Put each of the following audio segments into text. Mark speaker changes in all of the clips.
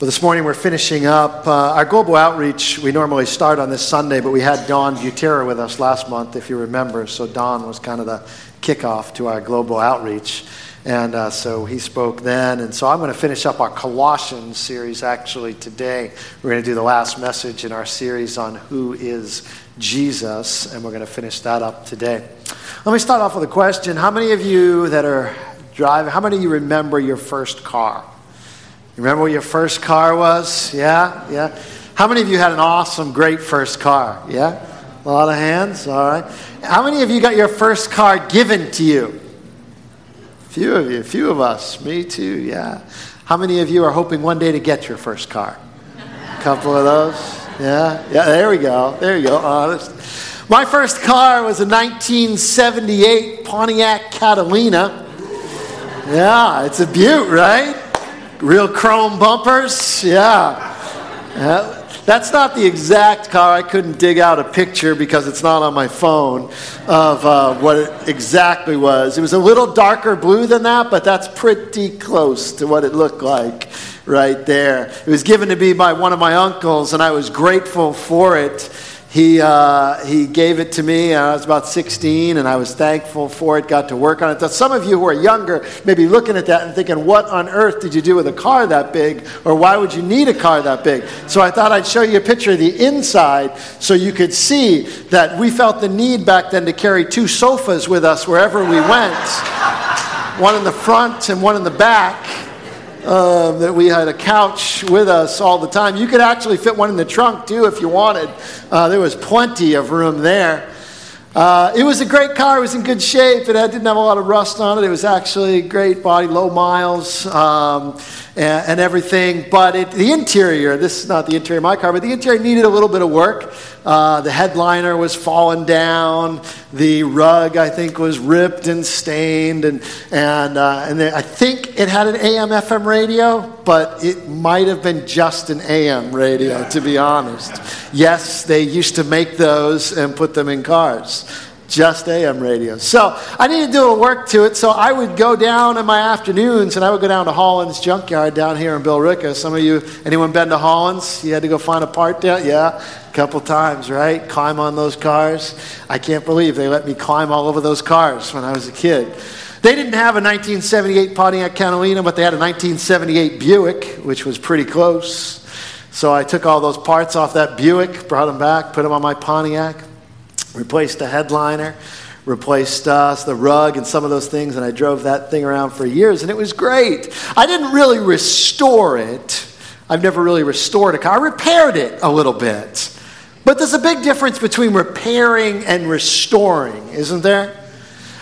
Speaker 1: Well, this morning we're finishing up uh, our global outreach. We normally start on this Sunday, but we had Don Butera with us last month, if you remember. So Don was kind of the kickoff to our global outreach. And uh, so he spoke then. And so I'm going to finish up our Colossians series actually today. We're going to do the last message in our series on who is Jesus, and we're going to finish that up today. Let me start off with a question. How many of you that are driving, how many of you remember your first car? You remember what your first car was? Yeah? Yeah? How many of you had an awesome, great first car? Yeah? A lot of hands? All right. How many of you got your first car given to you? A few of you, a few of us. Me too, yeah. How many of you are hoping one day to get your first car? A couple of those? Yeah? Yeah, there we go. There you go. Honest. My first car was a 1978 Pontiac Catalina. Yeah, it's a beaut, right? Real chrome bumpers? Yeah. That's not the exact car. I couldn't dig out a picture because it's not on my phone of uh, what it exactly was. It was a little darker blue than that, but that's pretty close to what it looked like right there. It was given to me by one of my uncles, and I was grateful for it he, uh, he gave it to me. I was about 16, and I was thankful for it, got to work on it. So some of you who are younger may be looking at that and thinking, what on earth did you do with a car that big? Or why would you need a car that big? So I thought I'd show you a picture of the inside so you could see that we felt the need back then to carry two sofas with us wherever we went one in the front and one in the back uh, that we had a couch with us all the time. You could actually fit one in the trunk too if you wanted. Uh, there was plenty of room there. Uh, it was a great car. It was in good shape. It didn't have a lot of rust on it. It was actually a great body, low miles. Um, and, and everything. But it, the interior, this is not the interior of my car, but the interior needed a little bit of work. Uh, the headliner was falling down. The rug, I think, was ripped and stained. And, and, uh, and I think it had an AM FM radio, but it might have been just an AM radio, to be honest. Yes, they used to make those and put them in cars just AM radio. So I needed to do a work to it. So I would go down in my afternoons and I would go down to Holland's Junkyard down here in Billerica. Some of you, anyone been to Holland's? You had to go find a part there? Yeah, a couple times, right? Climb on those cars. I can't believe they let me climb all over those cars when I was a kid. They didn't have a 1978 Pontiac Catalina, but they had a 1978 Buick, which was pretty close. So I took all those parts off that Buick, brought them back, put them on my Pontiac replaced the headliner, replaced uh, the rug and some of those things, and I drove that thing around for years, and it was great. I didn't really restore it. I've never really restored a car. I repaired it a little bit. But there's a big difference between repairing and restoring, isn't there?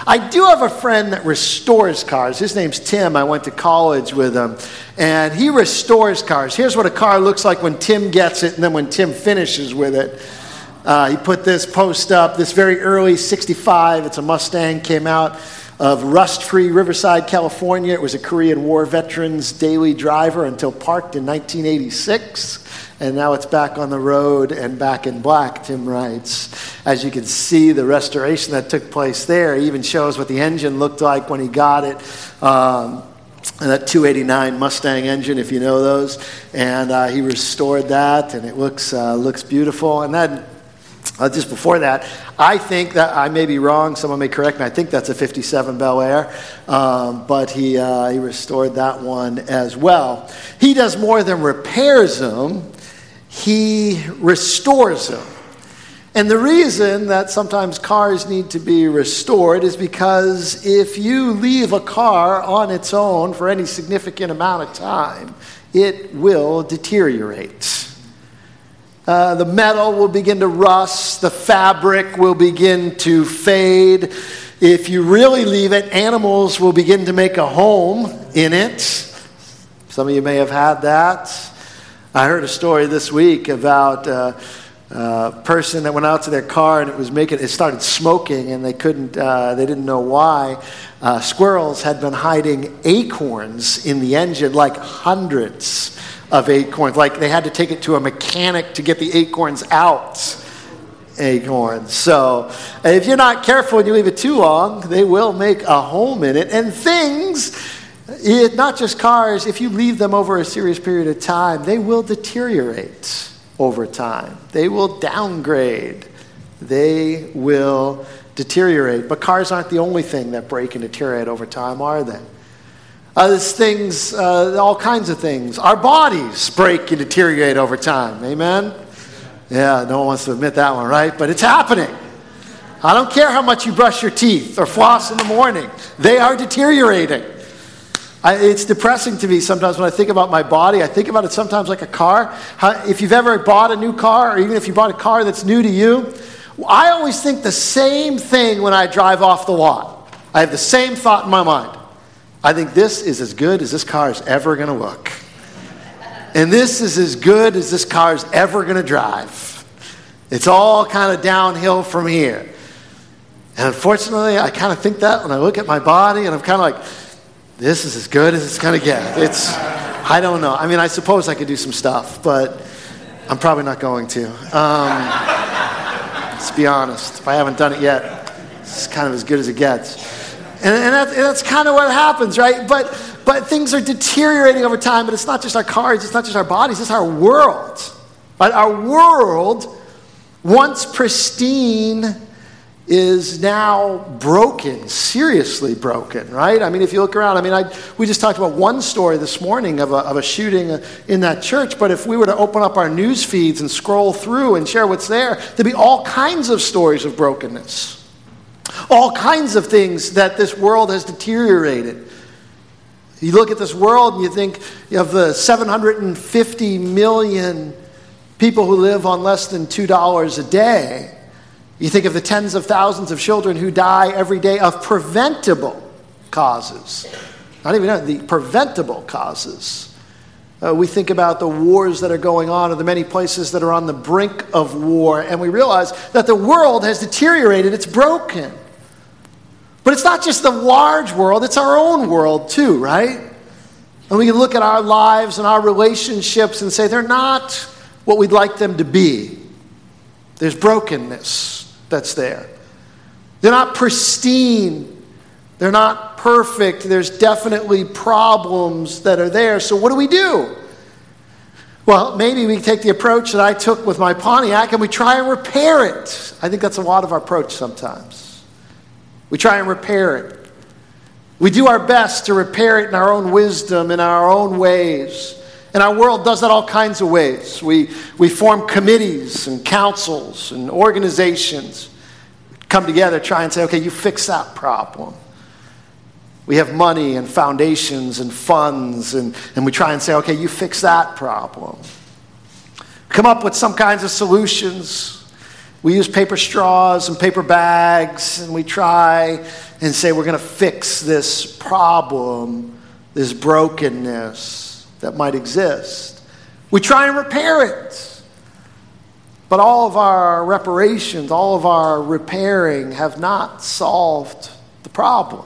Speaker 1: I do have a friend that restores cars. His name's Tim. I went to college with him. And he restores cars. Here's what a car looks like when Tim gets it and then when Tim finishes with it. Uh, he put this post up, this very early 65. It's a Mustang, came out of rust free Riverside, California. It was a Korean War veteran's daily driver until parked in 1986. And now it's back on the road and back in black, Tim writes. As you can see, the restoration that took place there even shows what the engine looked like when he got it. Um, that 289 Mustang engine, if you know those, and uh, he restored that, and it looks uh, looks beautiful. And then uh, just before that, I think that I may be wrong. Someone may correct me. I think that's a 57 Bel Air, um, but he, uh, he restored that one as well. He does more than repairs them, he restores them. And the reason that sometimes cars need to be restored is because if you leave a car on its own for any significant amount of time, it will deteriorate. Uh, the metal will begin to rust, the fabric will begin to fade. If you really leave it, animals will begin to make a home in it. Some of you may have had that. I heard a story this week about uh, a person that went out to their car and it was making it started smoking and they couldn't uh, they didn't know why. Uh, squirrels had been hiding acorns in the engine, like hundreds of acorns. Like they had to take it to a mechanic to get the acorns out. Acorns. So if you're not careful and you leave it too long, they will make a home in it. And things It, not just cars, if you leave them over a serious period of time, they will deteriorate over time. They will downgrade. They will deteriorate. But cars aren't the only thing that break and deteriorate over time, are they? Uh, there's things, uh, all kinds of things. Our bodies break and deteriorate over time. Amen? Yeah, no one wants to admit that one, right? But it's happening. I don't care how much you brush your teeth or floss in the morning, they are deteriorating. I, it's depressing to me sometimes when I think about my body. I think about it sometimes like a car. How, if you've ever bought a new car, or even if you bought a car that's new to you, I always think the same thing when I drive off the lot. I have the same thought in my mind. I think this is as good as this car is ever going to look. And this is as good as this car is ever going to drive. It's all kind of downhill from here. And unfortunately, I kind of think that when I look at my body, and I'm kind of like, this is as good as it's going to get. It's, I don't know. I mean, I suppose I could do some stuff, but I'm probably not going to. Um, let's be honest. If I haven't done it yet, it's kind of as good as it gets. And, and, and that's kind of what happens, right? But, but things are deteriorating over time, but it's not just our cars, it's not just our bodies, it's our world. Right? Our world, once pristine, is now broken, seriously broken, right? I mean, if you look around, I mean, I, we just talked about one story this morning of a, of a shooting uh, in that church, but if we were to open up our news feeds and scroll through and share what's there, there'd be all kinds of stories of brokenness. All kinds of things that this world has deteriorated. You look at this world and you think of the 750 million people who live on less than $2 a day you think of the tens of thousands of children who die every day of preventable causes. Not even the preventable causes. Uh, we think about the wars that are going on and the many places that are on the brink of war, and we realize that the world has deteriorated, it's broken. But it's not just the large world, it's our own world too, right? And we can look at our lives and our relationships and say they're not what we'd like them to be. There's brokenness that's there. They're not pristine. They're not perfect. There's definitely problems that are there. So, what do we do? Well, maybe we take the approach that I took with my Pontiac and we try and repair it. I think that's a lot of our approach sometimes. We try and repair it. We do our best to repair it in our own wisdom, in our own ways. And our world does that all kinds of ways. We, we form committees and councils and organizations. come together, try and say, okay, you fix that problem. We have money and foundations and funds, and, and we try and say, okay, you fix that problem. Come up with some kinds of solutions. We use paper straws and paper bags, and we try and say, we're going to fix this problem, this brokenness that might exist. We try and repair it. But all of our reparations, all of our repairing have not solved the problem.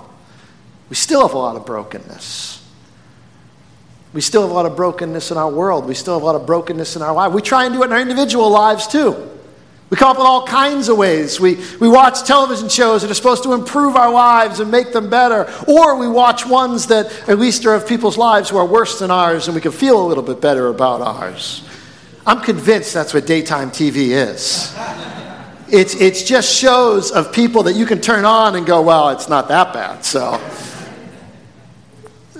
Speaker 1: We still have a lot of brokenness. We still have a lot of brokenness in our world. We still have a lot of brokenness in our life. We try and do it in our individual lives too. We come up with all kinds of ways. We, we watch television shows that are supposed to improve our lives and make them better. Or we watch ones that at least are of people's lives who are worse than ours and we can feel a little bit better about ours. I'm convinced that's what daytime TV is. It's, it's just shows of people that you can turn on and go, well, it's not that bad. So,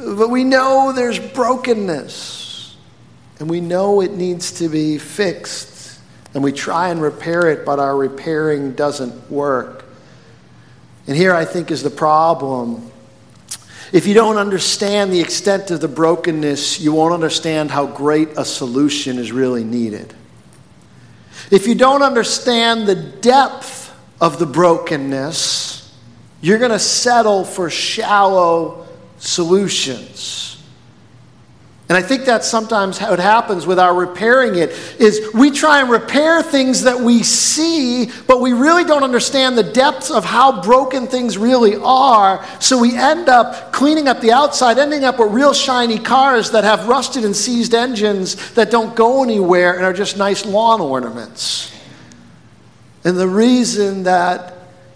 Speaker 1: But we know there's brokenness and we know it needs to be fixed and we try and repair it, but our repairing doesn't work. And here I think is the problem. If you don't understand the extent of the brokenness, you won't understand how great a solution is really needed. If you don't understand the depth of the brokenness, you're going to settle for shallow solutions. And I think that's sometimes how it happens with our repairing it is we try and repair things that we see, but we really don't understand the depths of how broken things really are. So we end up cleaning up the outside, ending up with real shiny cars that have rusted and seized engines that don't go anywhere and are just nice lawn ornaments. And the reason that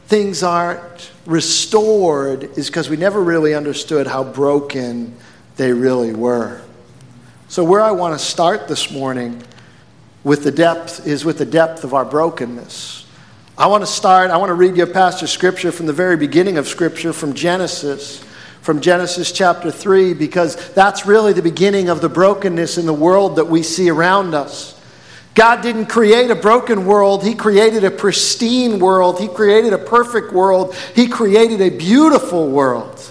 Speaker 1: things aren't restored is because we never really understood how broken they really were. So, where I want to start this morning with the depth is with the depth of our brokenness. I want to start, I want to read you a passage of scripture from the very beginning of scripture from Genesis, from Genesis chapter 3, because that's really the beginning of the brokenness in the world that we see around us. God didn't create a broken world. He created a pristine world. He created a perfect world. He created a beautiful world.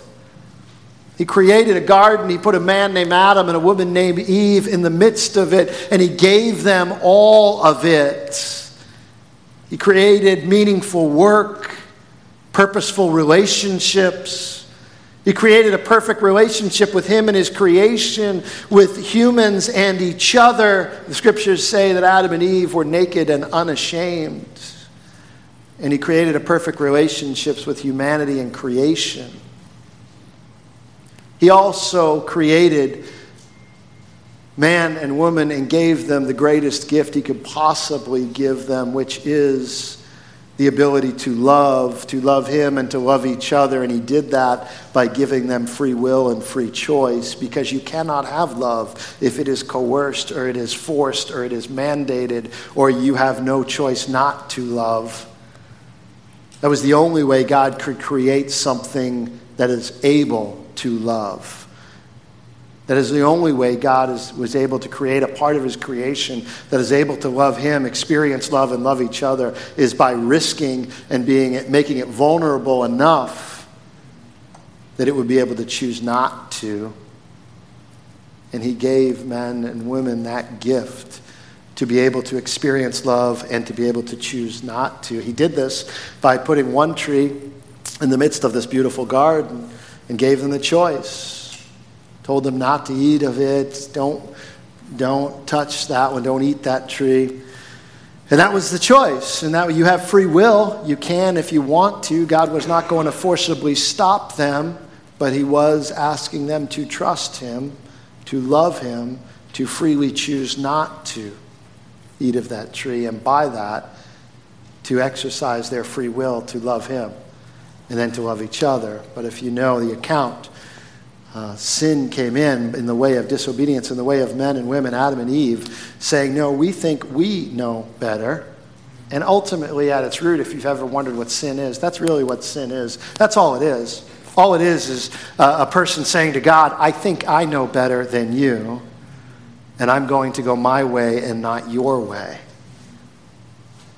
Speaker 1: He created a garden. He put a man named Adam and a woman named Eve in the midst of it, and He gave them all of it. He created meaningful work, purposeful relationships. He created a perfect relationship with Him and His creation, with humans and each other. The scriptures say that Adam and Eve were naked and unashamed. And He created a perfect relationships with humanity and creation. He also created man and woman and gave them the greatest gift he could possibly give them, which is the ability to love, to love him and to love each other. And he did that by giving them free will and free choice because you cannot have love if it is coerced or it is forced or it is mandated or you have no choice not to love. That was the only way God could create something that is able to love. That is the only way God is, was able to create a part of his creation that is able to love him, experience love, and love each other is by risking and being, making it vulnerable enough that it would be able to choose not to. And he gave men and women that gift to be able to experience love and to be able to choose not to. He did this by putting one tree in the midst of this beautiful garden and gave them the choice told them not to eat of it. Don't, don't touch that one. Don't eat that tree. And that was the choice. And that you have free will. You can if you want to. God was not going to forcibly stop them, but He was asking them to trust Him, to love Him, to freely choose not to eat of that tree, and by that, to exercise their free will to love Him and then to love each other. But if you know the account, uh, sin came in in the way of disobedience, in the way of men and women, Adam and Eve, saying, No, we think we know better. And ultimately, at its root, if you've ever wondered what sin is, that's really what sin is. That's all it is. All it is is a person saying to God, I think I know better than you, and I'm going to go my way and not your way.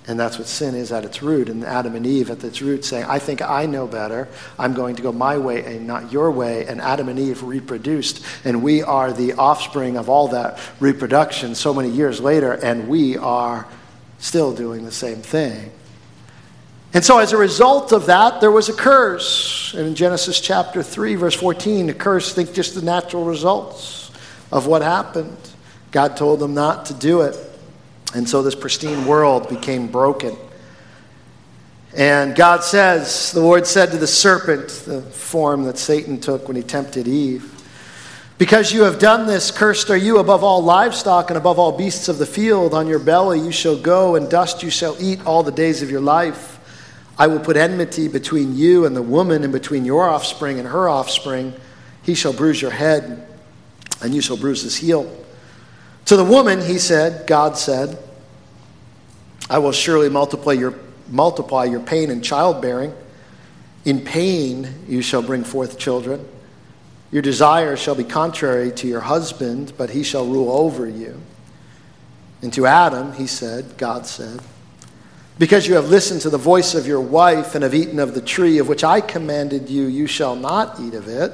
Speaker 1: And that's what sin is at its root. And Adam and Eve at its root saying, I think I know better. I'm going to go my way and not your way. And Adam and Eve reproduced. And we are the offspring of all that reproduction so many years later. And we are still doing the same thing. And so, as a result of that, there was a curse. And in Genesis chapter 3, verse 14, the curse, think just the natural results of what happened. God told them not to do it. And so this pristine world became broken. And God says, the Lord said to the serpent, the form that Satan took when he tempted Eve, Because you have done this, cursed are you above all livestock and above all beasts of the field. On your belly you shall go, and dust you shall eat all the days of your life. I will put enmity between you and the woman, and between your offspring and her offspring. He shall bruise your head, and you shall bruise his heel. To the woman, he said, God said, I will surely multiply your, multiply your pain in childbearing. In pain you shall bring forth children. Your desire shall be contrary to your husband, but he shall rule over you. And to Adam, he said, God said, Because you have listened to the voice of your wife and have eaten of the tree of which I commanded you, you shall not eat of it.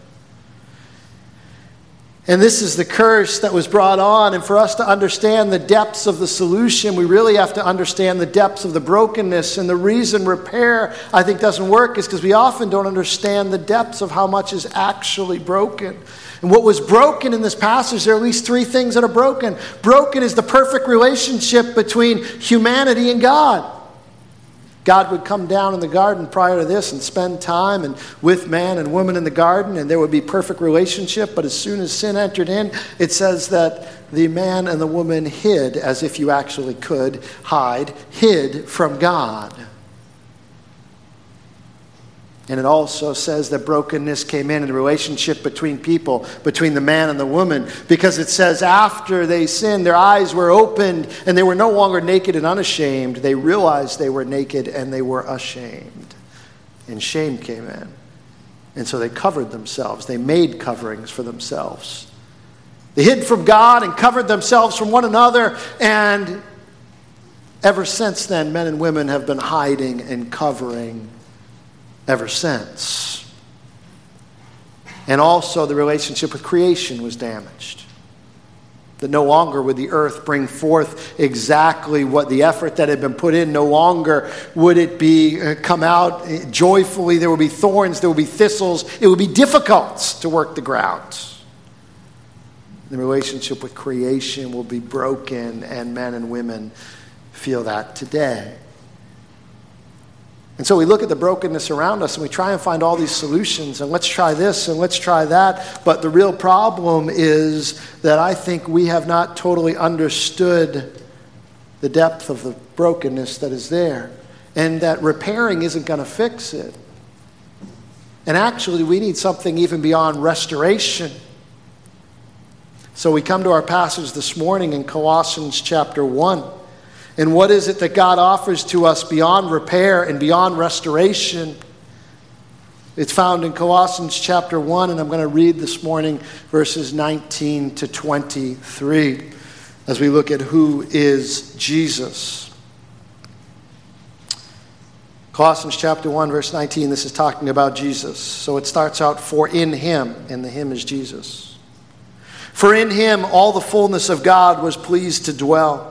Speaker 1: And this is the curse that was brought on. And for us to understand the depths of the solution, we really have to understand the depths of the brokenness. And the reason repair, I think, doesn't work is because we often don't understand the depths of how much is actually broken. And what was broken in this passage, there are at least three things that are broken. Broken is the perfect relationship between humanity and God. God would come down in the garden prior to this and spend time and with man and woman in the garden, and there would be perfect relationship. But as soon as sin entered in, it says that the man and the woman hid, as if you actually could hide, hid from God. And it also says that brokenness came in in the relationship between people, between the man and the woman, because it says after they sinned, their eyes were opened and they were no longer naked and unashamed. They realized they were naked and they were ashamed. And shame came in. And so they covered themselves, they made coverings for themselves. They hid from God and covered themselves from one another. And ever since then, men and women have been hiding and covering ever since. And also, the relationship with creation was damaged. That no longer would the earth bring forth exactly what the effort that had been put in, no longer would it be uh, come out joyfully. There would be thorns, there would be thistles. It would be difficult to work the ground. The relationship with creation will be broken, and men and women feel that today. And so we look at the brokenness around us and we try and find all these solutions and let's try this and let's try that. But the real problem is that I think we have not totally understood the depth of the brokenness that is there and that repairing isn't going to fix it. And actually, we need something even beyond restoration. So we come to our passage this morning in Colossians chapter 1. And what is it that God offers to us beyond repair and beyond restoration? It's found in Colossians chapter 1, and I'm going to read this morning verses 19 to 23 as we look at who is Jesus. Colossians chapter 1, verse 19, this is talking about Jesus. So it starts out, For in him, and the him is Jesus. For in him all the fullness of God was pleased to dwell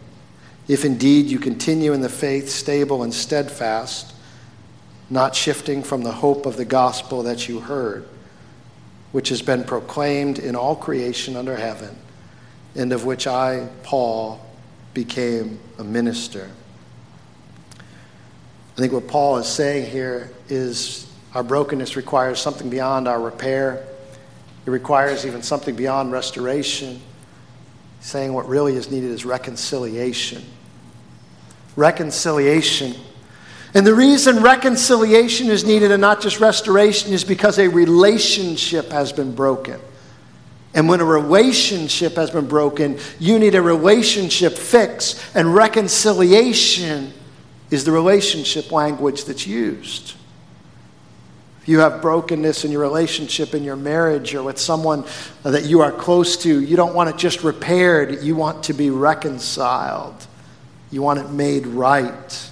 Speaker 1: if indeed you continue in the faith, stable and steadfast, not shifting from the hope of the gospel that you heard, which has been proclaimed in all creation under heaven, and of which I, Paul, became a minister. I think what Paul is saying here is our brokenness requires something beyond our repair. It requires even something beyond restoration. saying what really is needed is reconciliation reconciliation. And the reason reconciliation is needed and not just restoration is because a relationship has been broken. And when a relationship has been broken, you need a relationship fix, and reconciliation is the relationship language that's used. If you have brokenness in your relationship, in your marriage, or with someone that you are close to, you don't want it just repaired, you want to be reconciled. You want it made right.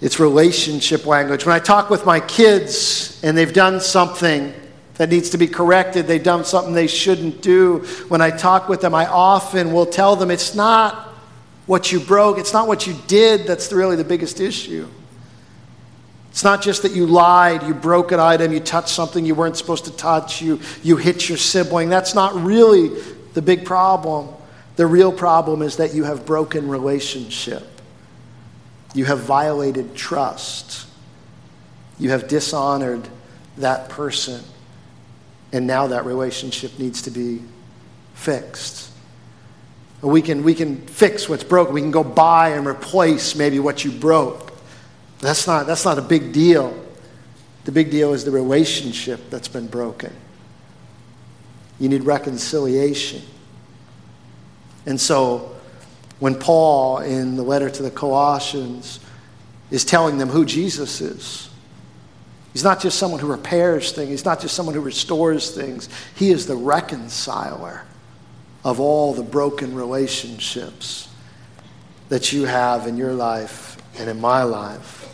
Speaker 1: It's relationship language. When I talk with my kids and they've done something that needs to be corrected, they've done something they shouldn't do, when I talk with them, I often will tell them it's not what you broke, it's not what you did that's really the biggest issue. It's not just that you lied, you broke an item, you touched something you weren't supposed to touch, you, you hit your sibling. That's not really the big problem. The real problem is that you have broken relationship. You have violated trust. You have dishonored that person. And now that relationship needs to be fixed. We can, we can fix what's broken. We can go buy and replace maybe what you broke. That's not, that's not a big deal. The big deal is the relationship that's been broken. You need reconciliation. And so when Paul, in the letter to the Colossians, is telling them who Jesus is, he's not just someone who repairs things, he's not just someone who restores things, he is the reconciler of all the broken relationships that you have in your life and in my life.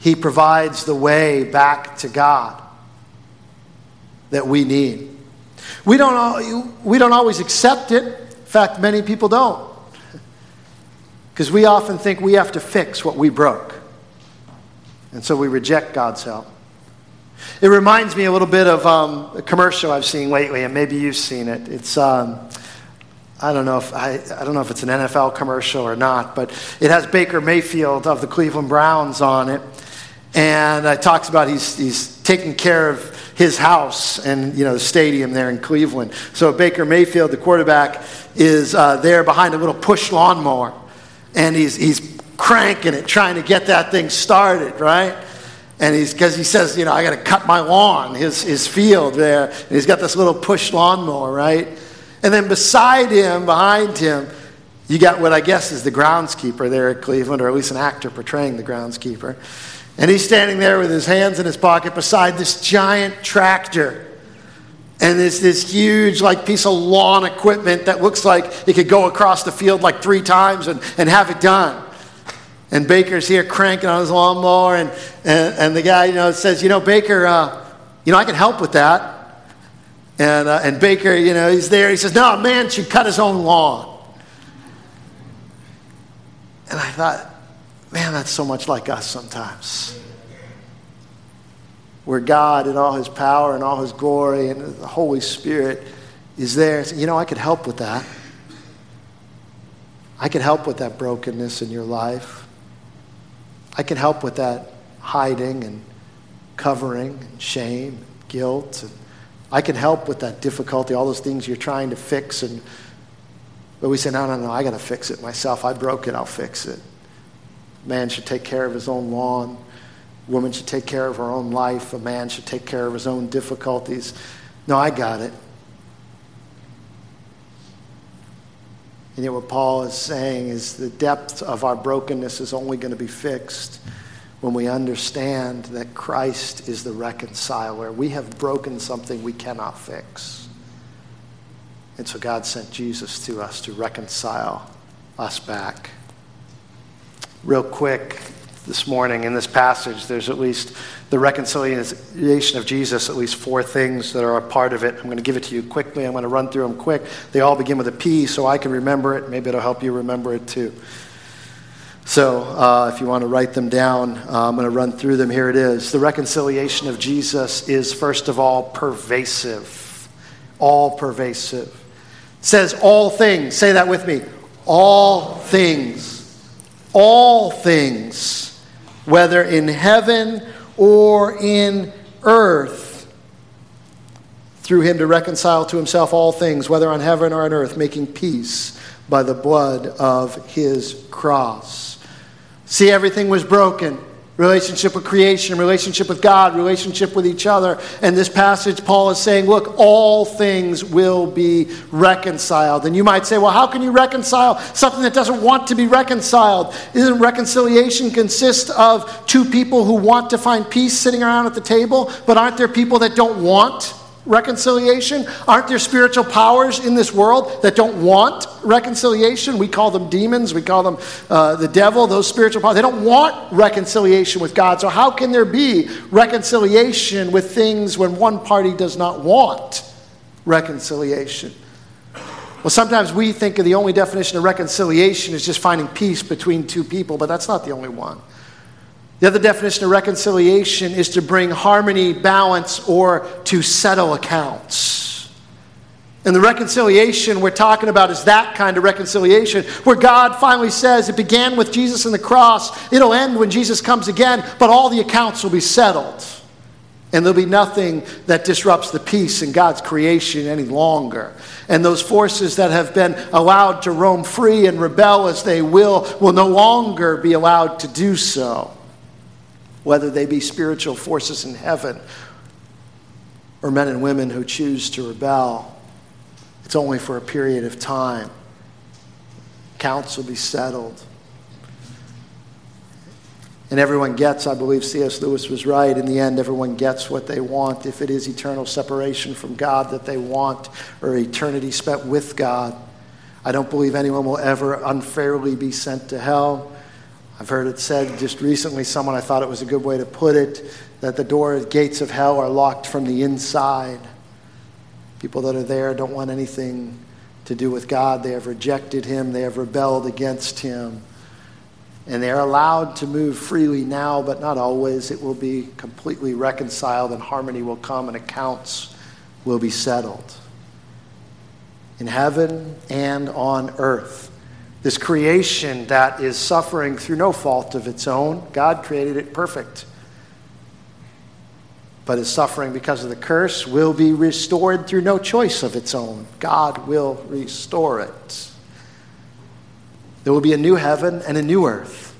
Speaker 1: He provides the way back to God that we need. We don't, we don't always accept it. In fact, many people don't. Because we often think we have to fix what we broke. And so we reject God's help. It reminds me a little bit of um, a commercial I've seen lately, and maybe you've seen it. It's, um, I don't know if I, I don't know if it's an NFL commercial or not, but it has Baker Mayfield of the Cleveland Browns on it, and it talks about he's he's taking care of his house and you know the stadium there in Cleveland. So Baker Mayfield, the quarterback, is uh, there behind a little push lawnmower, and he's he's cranking it, trying to get that thing started, right? And he's because he says, you know, I got to cut my lawn, his his field there, and he's got this little push lawnmower, right? And then beside him, behind him, you got what I guess is the groundskeeper there at Cleveland, or at least an actor portraying the groundskeeper. And he's standing there with his hands in his pocket beside this giant tractor. And there's this huge, like, piece of lawn equipment that looks like it could go across the field like three times and, and have it done. And Baker's here cranking on his lawnmower, and, and, and the guy, you know, says, you know, Baker, uh, you know, I can help with that. And, uh, and Baker, you know, he's there. He says, no, a man should cut his own lawn. And I thought, Man, that's so much like us sometimes. Where God, in all his power and all his glory and the Holy Spirit, is there. You know, I could help with that. I could help with that brokenness in your life. I can help with that hiding and covering and shame, and guilt. And I can help with that difficulty, all those things you're trying to fix. And, but we say, no, no, no, I got to fix it myself. I broke it, I'll fix it. Man should take care of his own lawn. Woman should take care of her own life. A man should take care of his own difficulties. No, I got it. And yet, what Paul is saying is the depth of our brokenness is only going to be fixed when we understand that Christ is the reconciler. We have broken something we cannot fix. And so God sent Jesus to us to reconcile us back real quick this morning in this passage, there's at least the reconciliation of Jesus, at least four things that are a part of it. I'm going to give it to you quickly. I'm going to run through them quick. They all begin with a P, so I can remember it. Maybe it'll help you remember it too. So, uh, if you want to write them down, uh, I'm going to run through them. Here it is. The reconciliation of Jesus is, first of all, pervasive. All pervasive. It says all things. Say that with me. All things all things, whether in heaven or in earth, through him to reconcile to himself all things, whether on heaven or on earth, making peace by the blood of his cross. See, everything was broken relationship with creation, relationship with God, relationship with each other. And this passage, Paul is saying, look, all things will be reconciled. And you might say, well, how can you reconcile something that doesn't want to be reconciled? Isn't reconciliation consist of two people who want to find peace sitting around at the table, but aren't there people that don't want reconciliation? Aren't there spiritual powers in this world that don't want reconciliation? We call them demons, we call them uh, the devil, those spiritual powers. They don't want reconciliation with God. So, how can there be reconciliation with things when one party does not want reconciliation? Well, sometimes we think of the only definition of reconciliation is just finding peace between two people, but that's not the only one. The other definition of reconciliation is to bring harmony, balance, or to settle accounts. And the reconciliation we're talking about is that kind of reconciliation where God finally says it began with Jesus and the cross, it'll end when Jesus comes again, but all the accounts will be settled. And there'll be nothing that disrupts the peace in God's creation any longer. And those forces that have been allowed to roam free and rebel as they will will no longer be allowed to do so whether they be spiritual forces in heaven or men and women who choose to rebel. It's only for a period of time. Accounts will be settled. And everyone gets, I believe C.S. Lewis was right. In the end, everyone gets what they want. If it is eternal separation from God that they want, or eternity spent with God, I don't believe anyone will ever unfairly be sent to hell. I've heard it said just recently, someone I thought it was a good way to put it, that the door gates of hell are locked from the inside. People that are there don't want anything to do with God. They have rejected Him, they have rebelled against Him. And they're allowed to move freely now, but not always. It will be completely reconciled, and harmony will come, and accounts will be settled. In heaven and on earth. This creation that is suffering through no fault of its own, God created it perfect. But is suffering because of the curse will be restored through no choice of its own. God will restore it. There will be a new heaven and a new earth.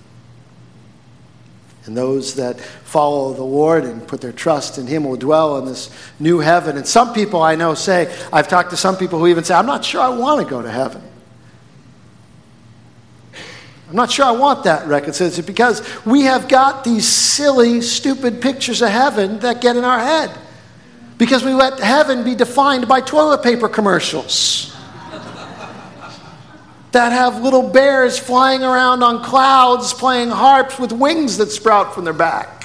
Speaker 1: And those that follow the Lord and put their trust in Him will dwell in this new heaven. And some people I know say, I've talked to some people who even say, I'm not sure I want to go to heaven. I'm not sure I want that reconciliation because we have got these silly, stupid pictures of heaven that get in our head. Because we let heaven be defined by toilet paper commercials that have little bears flying around on clouds playing harps with wings that sprout from their back.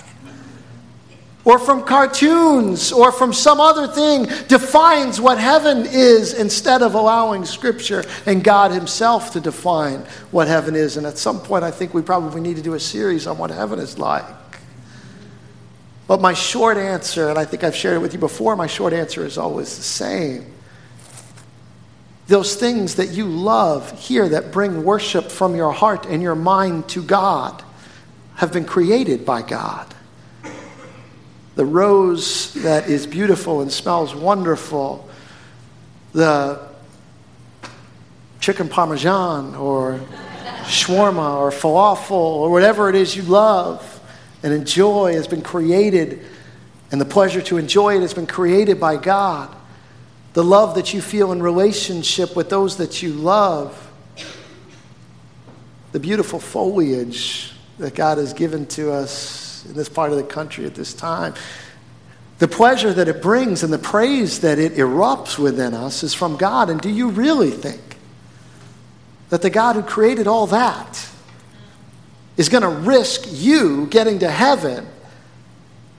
Speaker 1: Or from cartoons or from some other thing defines what heaven is instead of allowing Scripture and God Himself to define what heaven is. And at some point, I think we probably need to do a series on what heaven is like. But my short answer, and I think I've shared it with you before, my short answer is always the same those things that you love here that bring worship from your heart and your mind to God have been created by God. The rose that is beautiful and smells wonderful, the chicken parmesan or shawarma or falafel or whatever it is you love and enjoy has been created, and the pleasure to enjoy it has been created by God. The love that you feel in relationship with those that you love, the beautiful foliage that God has given to us in this part of the country at this time. The pleasure that it brings and the praise that it erupts within us is from God. And do you really think that the God who created all that is going to risk you getting to heaven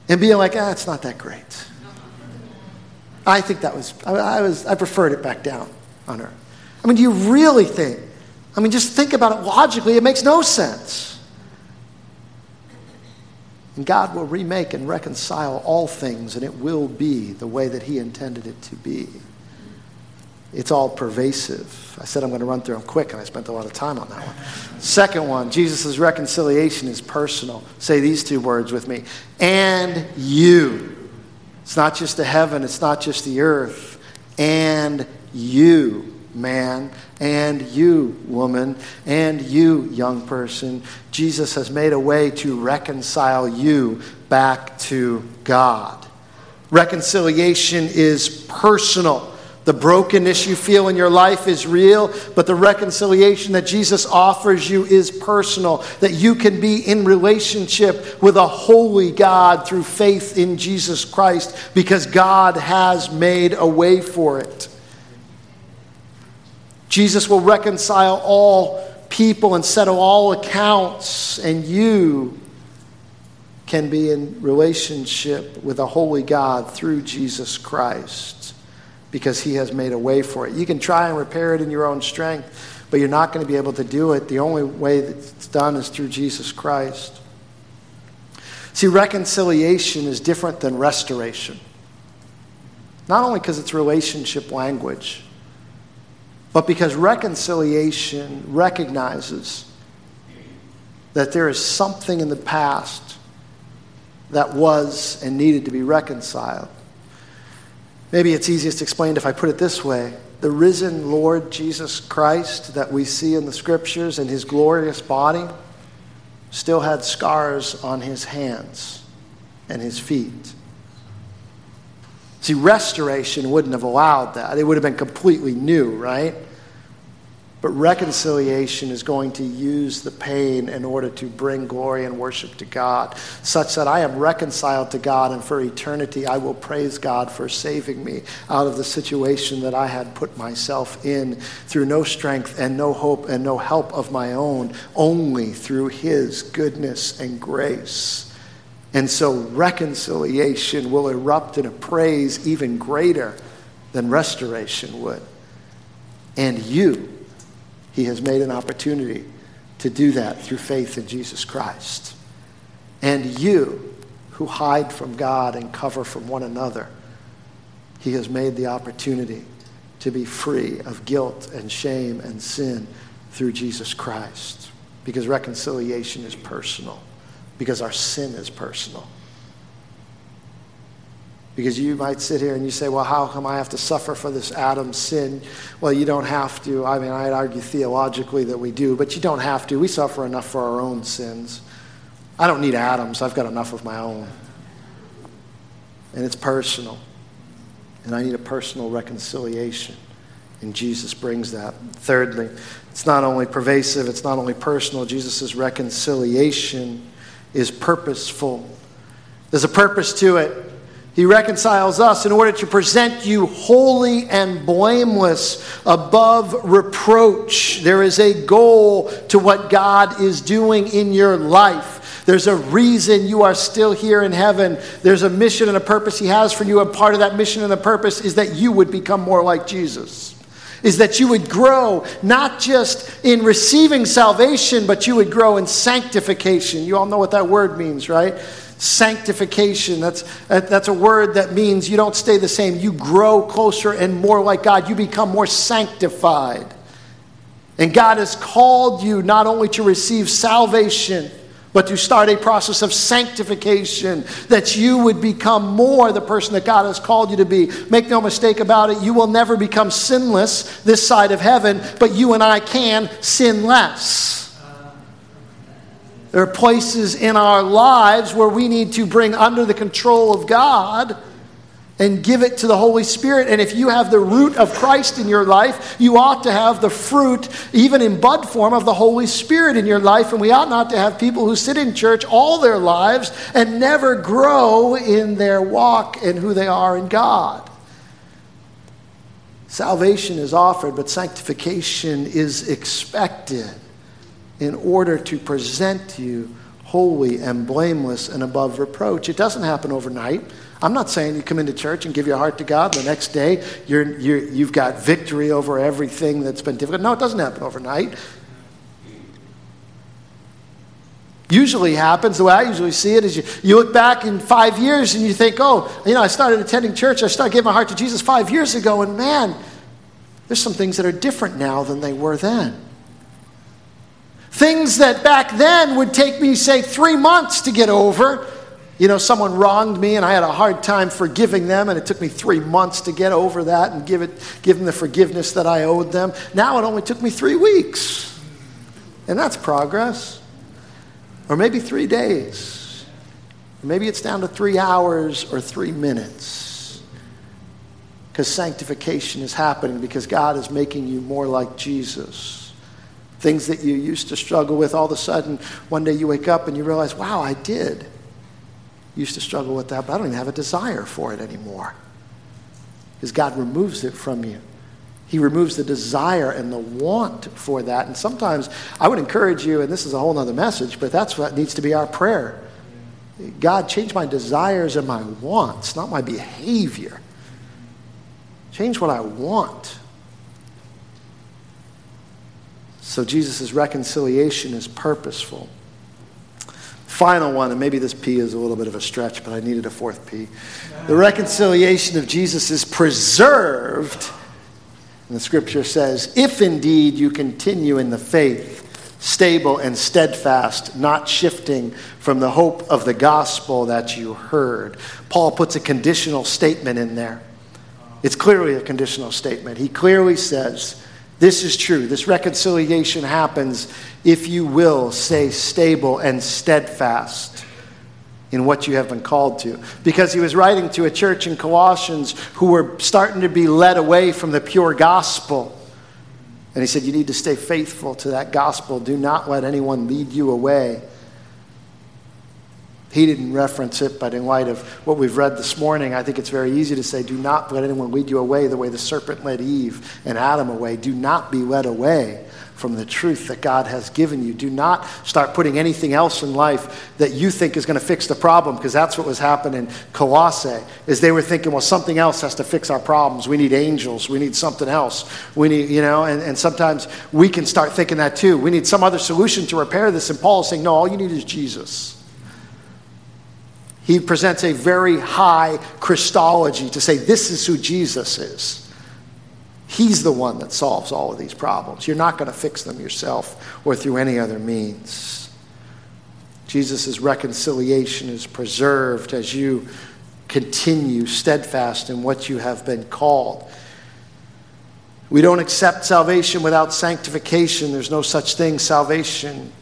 Speaker 1: and being like, ah, it's not that great? I think that was, I, I, was, I preferred it back down on earth. I mean, do you really think? I mean, just think about it logically, it makes no sense. And God will remake and reconcile all things, and it will be the way that He intended it to be. It's all pervasive. I said I'm going to run through them quick, and I spent a lot of time on that one. Second one, Jesus' reconciliation is personal. Say these two words with me. And you. It's not just the heaven, it's not just the earth. And you, man, and you, woman, and you, young person. Jesus has made a way to reconcile you back to God. Reconciliation is personal. The brokenness you feel in your life is real, but the reconciliation that Jesus offers you is personal. That you can be in relationship with a holy God through faith in Jesus Christ because God has made a way for it. Jesus will reconcile all people and settle all accounts, and you can be in relationship with a holy God through Jesus Christ because He has made a way for it. You can try and repair it in your own strength, but you're not going to be able to do it. The only way that it's done is through Jesus Christ. See, reconciliation is different than restoration. Not only because it's relationship language, but because reconciliation recognizes that there is something in the past that was and needed to be reconciled. Maybe it's easiest explained if I put it this way the risen Lord Jesus Christ that we see in the scriptures and his glorious body still had scars on his hands and his feet. See, restoration wouldn't have allowed that. It would have been completely new, right? But reconciliation is going to use the pain in order to bring glory and worship to God, such that I am reconciled to God, and for eternity I will praise God for saving me out of the situation that I had put myself in through no strength and no hope and no help of my own, only through His goodness and grace. And so reconciliation will erupt in a praise even greater than restoration would. And you, he has made an opportunity to do that through faith in Jesus Christ. And you, who hide from God and cover from one another, He has made the opportunity to be free of guilt and shame and sin through Jesus Christ. Because reconciliation is personal, because our sin is personal. Because you might sit here and you say, well, how come I have to suffer for this Adam sin? Well, you don't have to. I mean, I'd argue theologically that we do, but you don't have to. We suffer enough for our own sins. I don't need Adam's, I've got enough of my own. And it's personal. And I need a personal reconciliation. And Jesus brings that. Thirdly, it's not only pervasive, it's not only personal. Jesus' reconciliation is purposeful. There's a purpose to it. He reconciles us in order to present you holy and blameless above reproach. There is a goal to what God is doing in your life. There's a reason you are still here in heaven. There's a mission and a purpose He has for you, and part of that mission and the purpose is that you would become more like Jesus. Is that you would grow not just in receiving salvation, but you would grow in sanctification. You all know what that word means, right? Sanctification. That's, uh, that's a word that means you don't stay the same. You grow closer and more like God. You become more sanctified. And God has called you not only to receive salvation, but to start a process of sanctification that you would become more the person that God has called you to be. Make no mistake about it, you will never become sinless this side of heaven, but you and I can sin less. There are places in our lives where we need to bring under the control of God and give it to the Holy Spirit. And if you have the root of Christ in your life, you ought to have the fruit, even in bud form, of the Holy Spirit in your life. And we ought not to have people who sit in church all their lives and never grow in their walk and who they are in God. Salvation is offered, but sanctification is expected in order to present you holy and blameless and above reproach. It doesn't happen overnight. I'm not saying you come into church and give your heart to God. The next day, you're, you're, you've got victory over everything that's been difficult. No, it doesn't happen overnight. Usually happens, the way I usually see it is you, you look back in five years and you think, oh, you know, I started attending church, I started giving my heart to Jesus five years ago, and man, there's some things that are different now than they were then. Things that back then would take me, say, three months to get over. You know, someone wronged me and I had a hard time forgiving them, and it took me three months to get over that and give, it, give them the forgiveness that I owed them. Now it only took me three weeks. And that's progress. Or maybe three days. maybe it's down to three hours or three minutes. Because sanctification is happening because God is making you more like Jesus. Things that you used to struggle with, all of a sudden, one day you wake up and you realize, wow, I did. Used to struggle with that, but I don't even have a desire for it anymore. Because God removes it from you. He removes the desire and the want for that. And sometimes I would encourage you, and this is a whole other message, but that's what needs to be our prayer. God, change my desires and my wants, not my behavior. Change what I want. So Jesus' reconciliation is purposeful. Final one, and maybe this P is a little bit of a stretch, but I needed a fourth P. The reconciliation of Jesus is preserved. And the scripture says, if indeed you continue in the faith, stable and steadfast, not shifting from the hope of the gospel that you heard. Paul puts a conditional statement in there. It's clearly a conditional statement. He clearly says, this is true. This reconciliation happens if you will stay stable and steadfast in what you have been called to. Because he was writing to a church in Colossians who were starting to be led away from the pure gospel. And he said, You need to stay faithful to that gospel. Do not let anyone lead you away. He didn't reference it, but in light of what we've read this morning, I think it's very easy to say, Do not let anyone lead you away the way the serpent led Eve and Adam away. Do not be led away from the truth that God has given you. Do not start putting anything else in life that you think is going to fix the problem because that's what was happening in Colossae is they were thinking, well, something else has to fix our problems. We need angels. We need something else. We need, you know, and, and sometimes we can start thinking that too. We need some other solution to repair this. And Paul is saying, no, all you need is Jesus. He presents a very high Christology to say this is who Jesus is. He's the one that solves all of these problems. You're not going to fix them yourself or through any other means. Jesus' reconciliation is preserved as you continue steadfast in what you have been called. We don't accept salvation without sanctification. There's no such thing. Salvation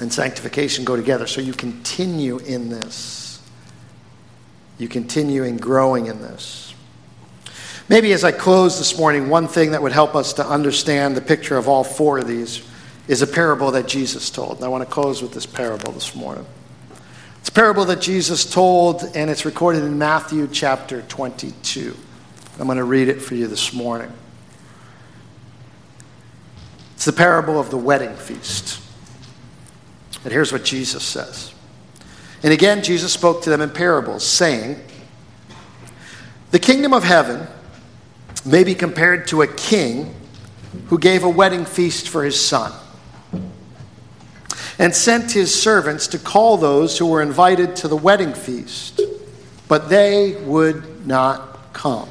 Speaker 1: and sanctification go together. So you continue in this you continue in growing in this. Maybe as I close this morning, one thing that would help us to understand the picture of all four of these is a parable that Jesus told. And I want to close with this parable this morning. It's a parable that Jesus told, and it's recorded in Matthew chapter 22. I'm going to read it for you this morning. It's the parable of the wedding feast. And here's what Jesus says. And again, Jesus spoke to them in parables, saying, The kingdom of heaven may be compared to a king who gave a wedding feast for his son and sent his servants to call those who were invited to the wedding feast, but they would not come.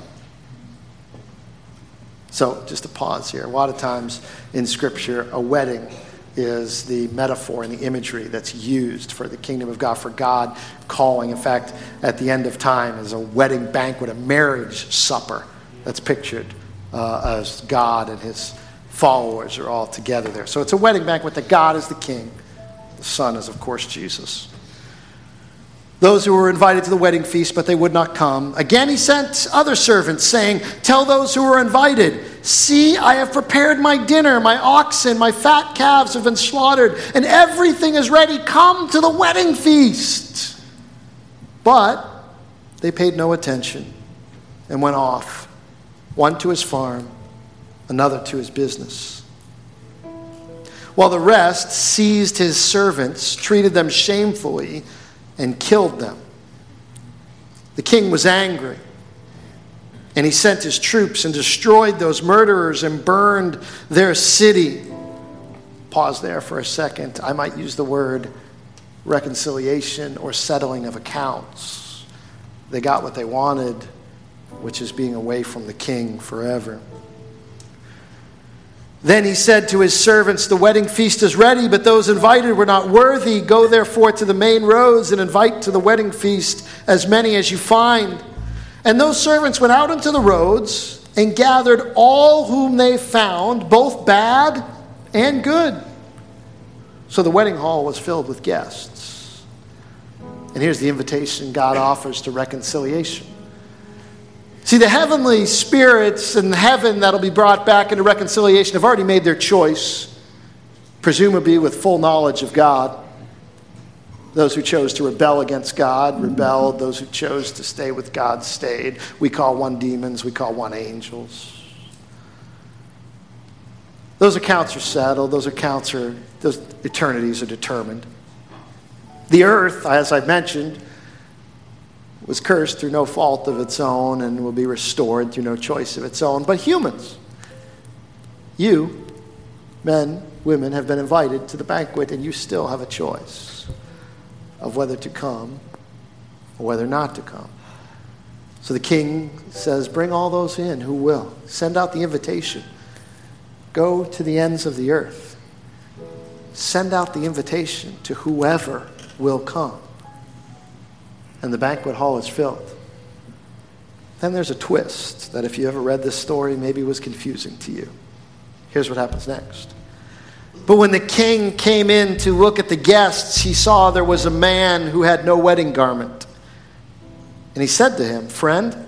Speaker 1: So, just a pause here. A lot of times in Scripture, a wedding is the metaphor and the imagery that's used for the kingdom of God, for God calling. In fact, at the end of time is a wedding banquet, a marriage supper that's pictured uh, as God and his followers are all together there. So it's a wedding banquet that God is the king. The Son is, of course, Jesus. Those who were invited to the wedding feast, but they would not come. Again, he sent other servants, saying, Tell those who were invited, See, I have prepared my dinner. My oxen, my fat calves have been slaughtered, and everything is ready. Come to the wedding feast. But they paid no attention and went off, one to his farm, another to his business. While the rest seized his servants, treated them shamefully, and killed them. The king was angry and he sent his troops and destroyed those murderers and burned their city. Pause there for a second. I might use the word reconciliation or settling of accounts. They got what they wanted, which is being away from the king forever. Then he said to his servants, The wedding feast is ready, but those invited were not worthy. Go therefore to the main roads and invite to the wedding feast as many as you find. And those servants went out into the roads and gathered all whom they found, both bad and good. So the wedding hall was filled with guests. And here's the invitation God offers to reconciliation. See, the heavenly spirits in heaven that'll be brought back into reconciliation have already made their choice, presumably with full knowledge of God. Those who chose to rebel against God rebelled. Those who chose to stay with God stayed. We call one demons, we call one angels. Those accounts are settled. Those accounts are, those eternities are determined. The earth, as I mentioned, was cursed through no fault of its own and will be restored through no choice of its own. But humans, you, men, women, have been invited to the banquet, and you still have a choice of whether to come or whether not to come. So the king says, Bring all those in who will. Send out the invitation. Go to the ends of the earth. Send out the invitation to whoever will come. And the banquet hall is filled. Then there's a twist that if you ever read this story, maybe was confusing to you. Here's what happens next. But when the king came in to look at the guests, he saw there was a man who had no wedding garment. And he said to him, Friend,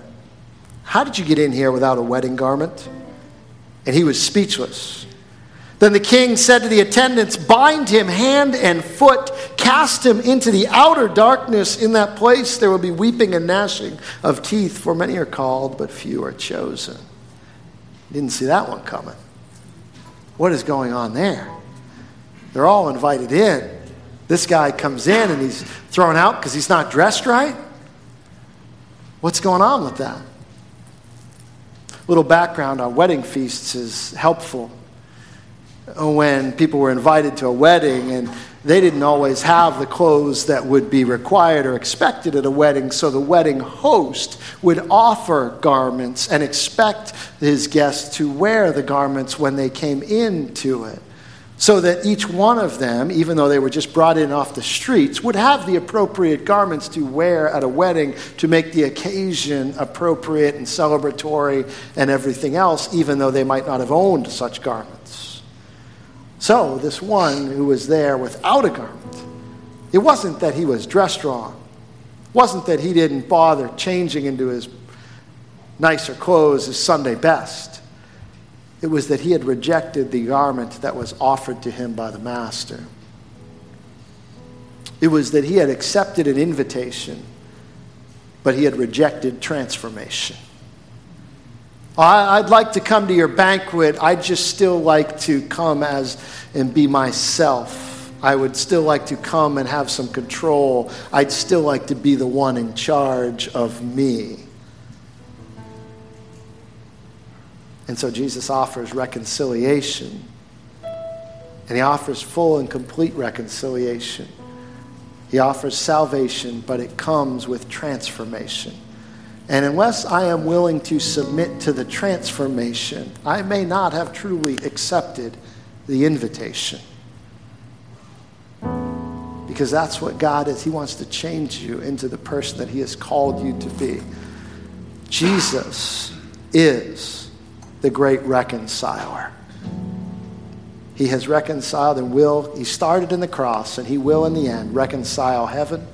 Speaker 1: how did you get in here without a wedding garment? And he was speechless. Then the king said to the attendants, Bind him hand and foot, cast him into the outer darkness. In that place there will be weeping and gnashing of teeth, for many are called, but few are chosen. Didn't see that one coming. What is going on there? They're all invited in. This guy comes in and he's thrown out because he's not dressed right. What's going on with that? Little background on wedding feasts is helpful Uh, when people were invited to a wedding and they didn't always have the clothes that would be required or expected at a wedding, so the wedding host would offer garments and expect his guests to wear the garments when they came into it. So that each one of them, even though they were just brought in off the streets, would have the appropriate garments to wear at a wedding to make the occasion appropriate and celebratory and everything else, even though they might not have owned such garments. So, this one who was there without a garment, it wasn't that he was dressed wrong. It wasn't that he didn't bother changing into his nicer clothes, his Sunday best. It was that he had rejected the garment that was offered to him by the master. It was that he had accepted an invitation, but he had rejected transformation. I'd like to come to your banquet. I'd just still like to come as and be myself. I would still like to come and have some control. I'd still like to be the one in charge of me. And so Jesus offers reconciliation. And he offers full and complete reconciliation. He offers salvation, but it comes with transformation. And unless I am willing to submit to the transformation, I may not have truly accepted the invitation. Because that's what God is. He wants to change you into the person that He has called you to be. Jesus is the great reconciler. He has reconciled and will, He started in the cross and He will in the end reconcile heaven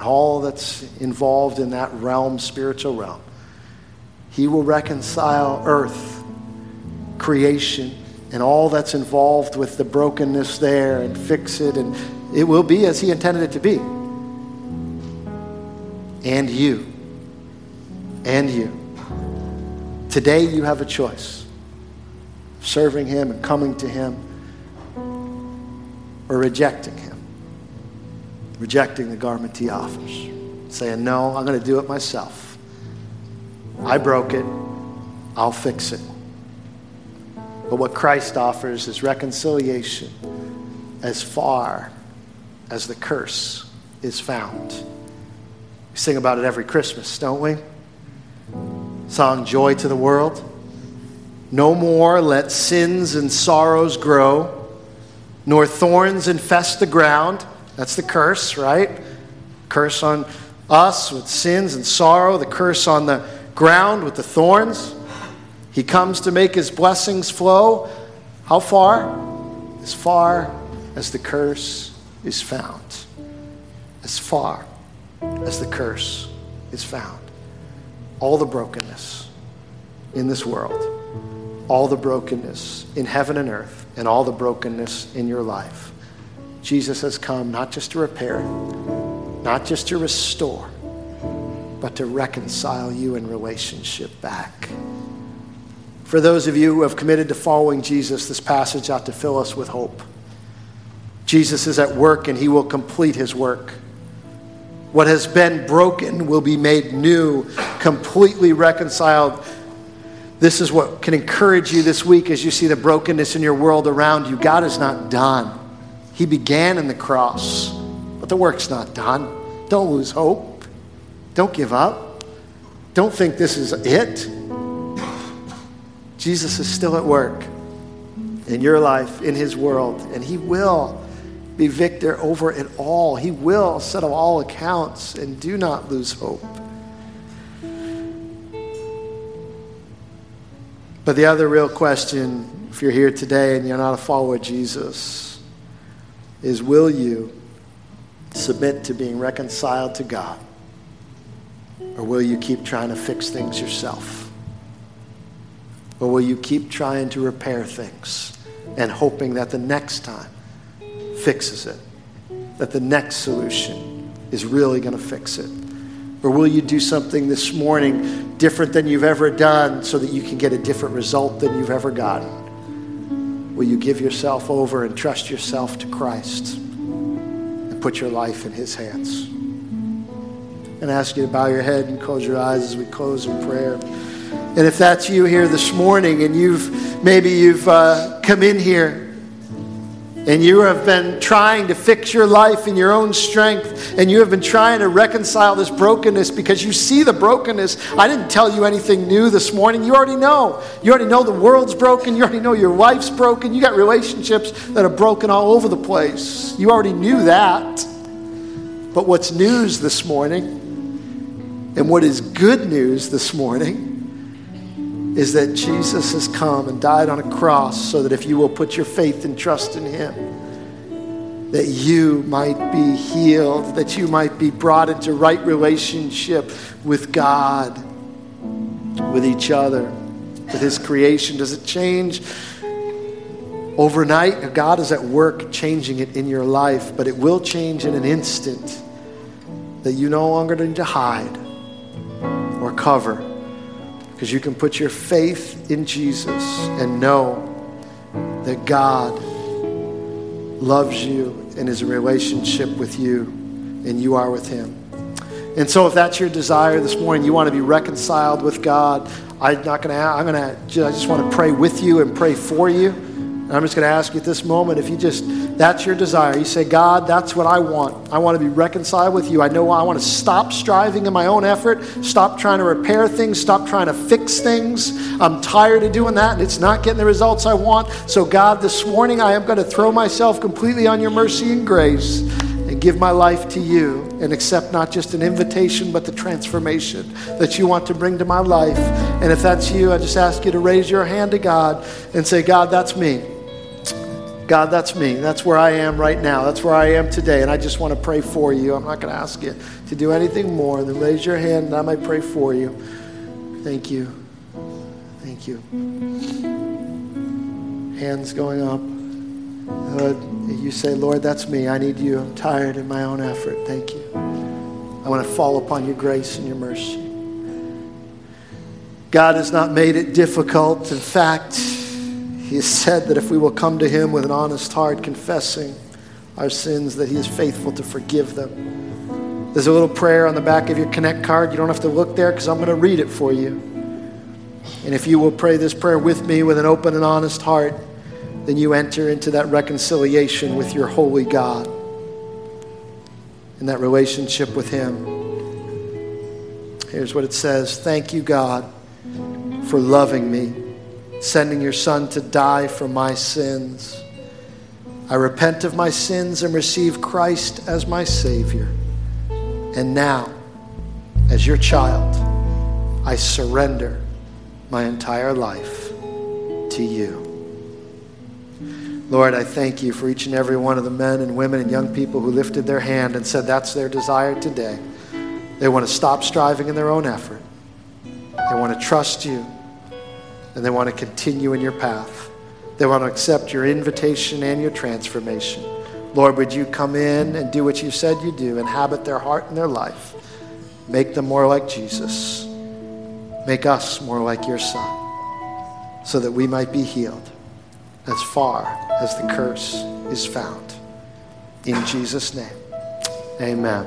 Speaker 1: all that's involved in that realm, spiritual realm. He will reconcile earth, creation, and all that's involved with the brokenness there and fix it, and it will be as He intended it to be. And you. And you. Today you have a choice serving Him and coming to Him or rejecting Him rejecting the garment he offers, saying, No, I'm going to do it myself. I broke it, I'll fix it. But what Christ offers is reconciliation as far as the curse is found. We sing about it every Christmas, don't we? Song Joy to the World. No more let sins and sorrows grow, nor thorns infest the ground. That's the curse, right? Curse on us with sins and sorrow, the curse on the ground with the thorns. He comes to make his blessings flow. How far? As far as the curse is found. As far as the curse is found. All the brokenness in this world, all the brokenness in heaven and earth, and all the brokenness in your life Jesus has come not just to repair not just to restore, but to reconcile you in relationship back. For those of you who have committed to following Jesus, this passage ought to fill us with hope. Jesus is at work and he will complete his work. What has been broken will be made new, completely reconciled. This is what can encourage you this week as you see the brokenness in your world around you. God is not done. He began in the cross, but the work's not done. Don't lose hope. Don't give up. Don't think this is it. Jesus is still at work in your life, in his world, and he will be victor over it all. He will settle all accounts, and do not lose hope. But the other real question, if you're here today and you're not a follower of Jesus, is will you submit to being reconciled to God? Or will you keep trying to fix things yourself? Or will you keep trying to repair things and hoping that the next time fixes it, that the next solution is really going to fix it? Or will you do something this morning different than you've ever done so that you can get a different result than you've ever gotten? Will you give yourself over and trust yourself to Christ and put your life in His hands? And ask you to bow your head and close your eyes as we close in prayer. And if that's you here this morning and you've maybe you've uh, come in here and you have been trying to fix your life in your own strength, and you have been trying to reconcile this brokenness because you see the brokenness. I didn't tell you anything new this morning. You already know. You already know the world's broken. You already know your wife's broken. You got relationships that are broken all over the place. You already knew that. But what's news this morning, and what is good news this morning, is that Jesus has come and died on a cross so that if you will put your faith and trust in Him, that you might be healed, that you might be brought into right relationship with God, with each other, with His creation. Does it change overnight? God is at work changing it in your life, but it will change in an instant that you no longer need to hide or cover because you can put your faith in Jesus and know that God loves you and is in relationship with you, and you are with Him. And so, if that's your desire this morning, you want to be reconciled with God. I'm not going to. I'm going to. I just want to pray with you and pray for you. And I'm just going to ask you at this moment if you just, that's your desire. You say, God, that's what I want. I want to be reconciled with you. I know I want to stop striving in my own effort, stop trying to repair things, stop trying to fix things. I'm tired of doing that and it's not getting the results I want. So, God, this morning I am going to throw myself completely on your mercy and grace and give my life to you and accept not just an invitation, but the transformation that you want to bring to my life. And if that's you, I just ask you to raise your hand to God and say, God, that's me. God, that's me. That's where I am right now. That's where I am today. And I just want to pray for you. I'm not going to ask you to do anything more than raise your hand and I might pray for you. Thank you. Thank you. Hands going up. Lord, you say, Lord, that's me. I need you. I'm tired in my own effort. Thank you. I want to fall upon your grace and your mercy. God has not made it difficult. In fact, he has said that if we will come to him with an honest heart, confessing our sins, that he is faithful to forgive them. There's a little prayer on the back of your Connect card. You don't have to look there because I'm going to read it for you. And if you will pray this prayer with me with an open and honest heart, then you enter into that reconciliation with your holy God and that relationship with Him. Here's what it says Thank you, God, for loving me sending your Son to die for my sins. I repent of my sins and receive Christ as my Savior. And now, as your child, I surrender my entire life to you. Lord, I thank you for each and every one of the men and women and young people who lifted their hand and said that's their desire today. They want to stop striving in their own effort. They want to trust you and they want to continue in your path. They want to accept your invitation and your transformation. Lord, would you come in and do what you said you do, inhabit their heart and their life, make them more like Jesus, make us more like your Son, so that we might be healed as far as the curse is found. In Jesus' name, amen.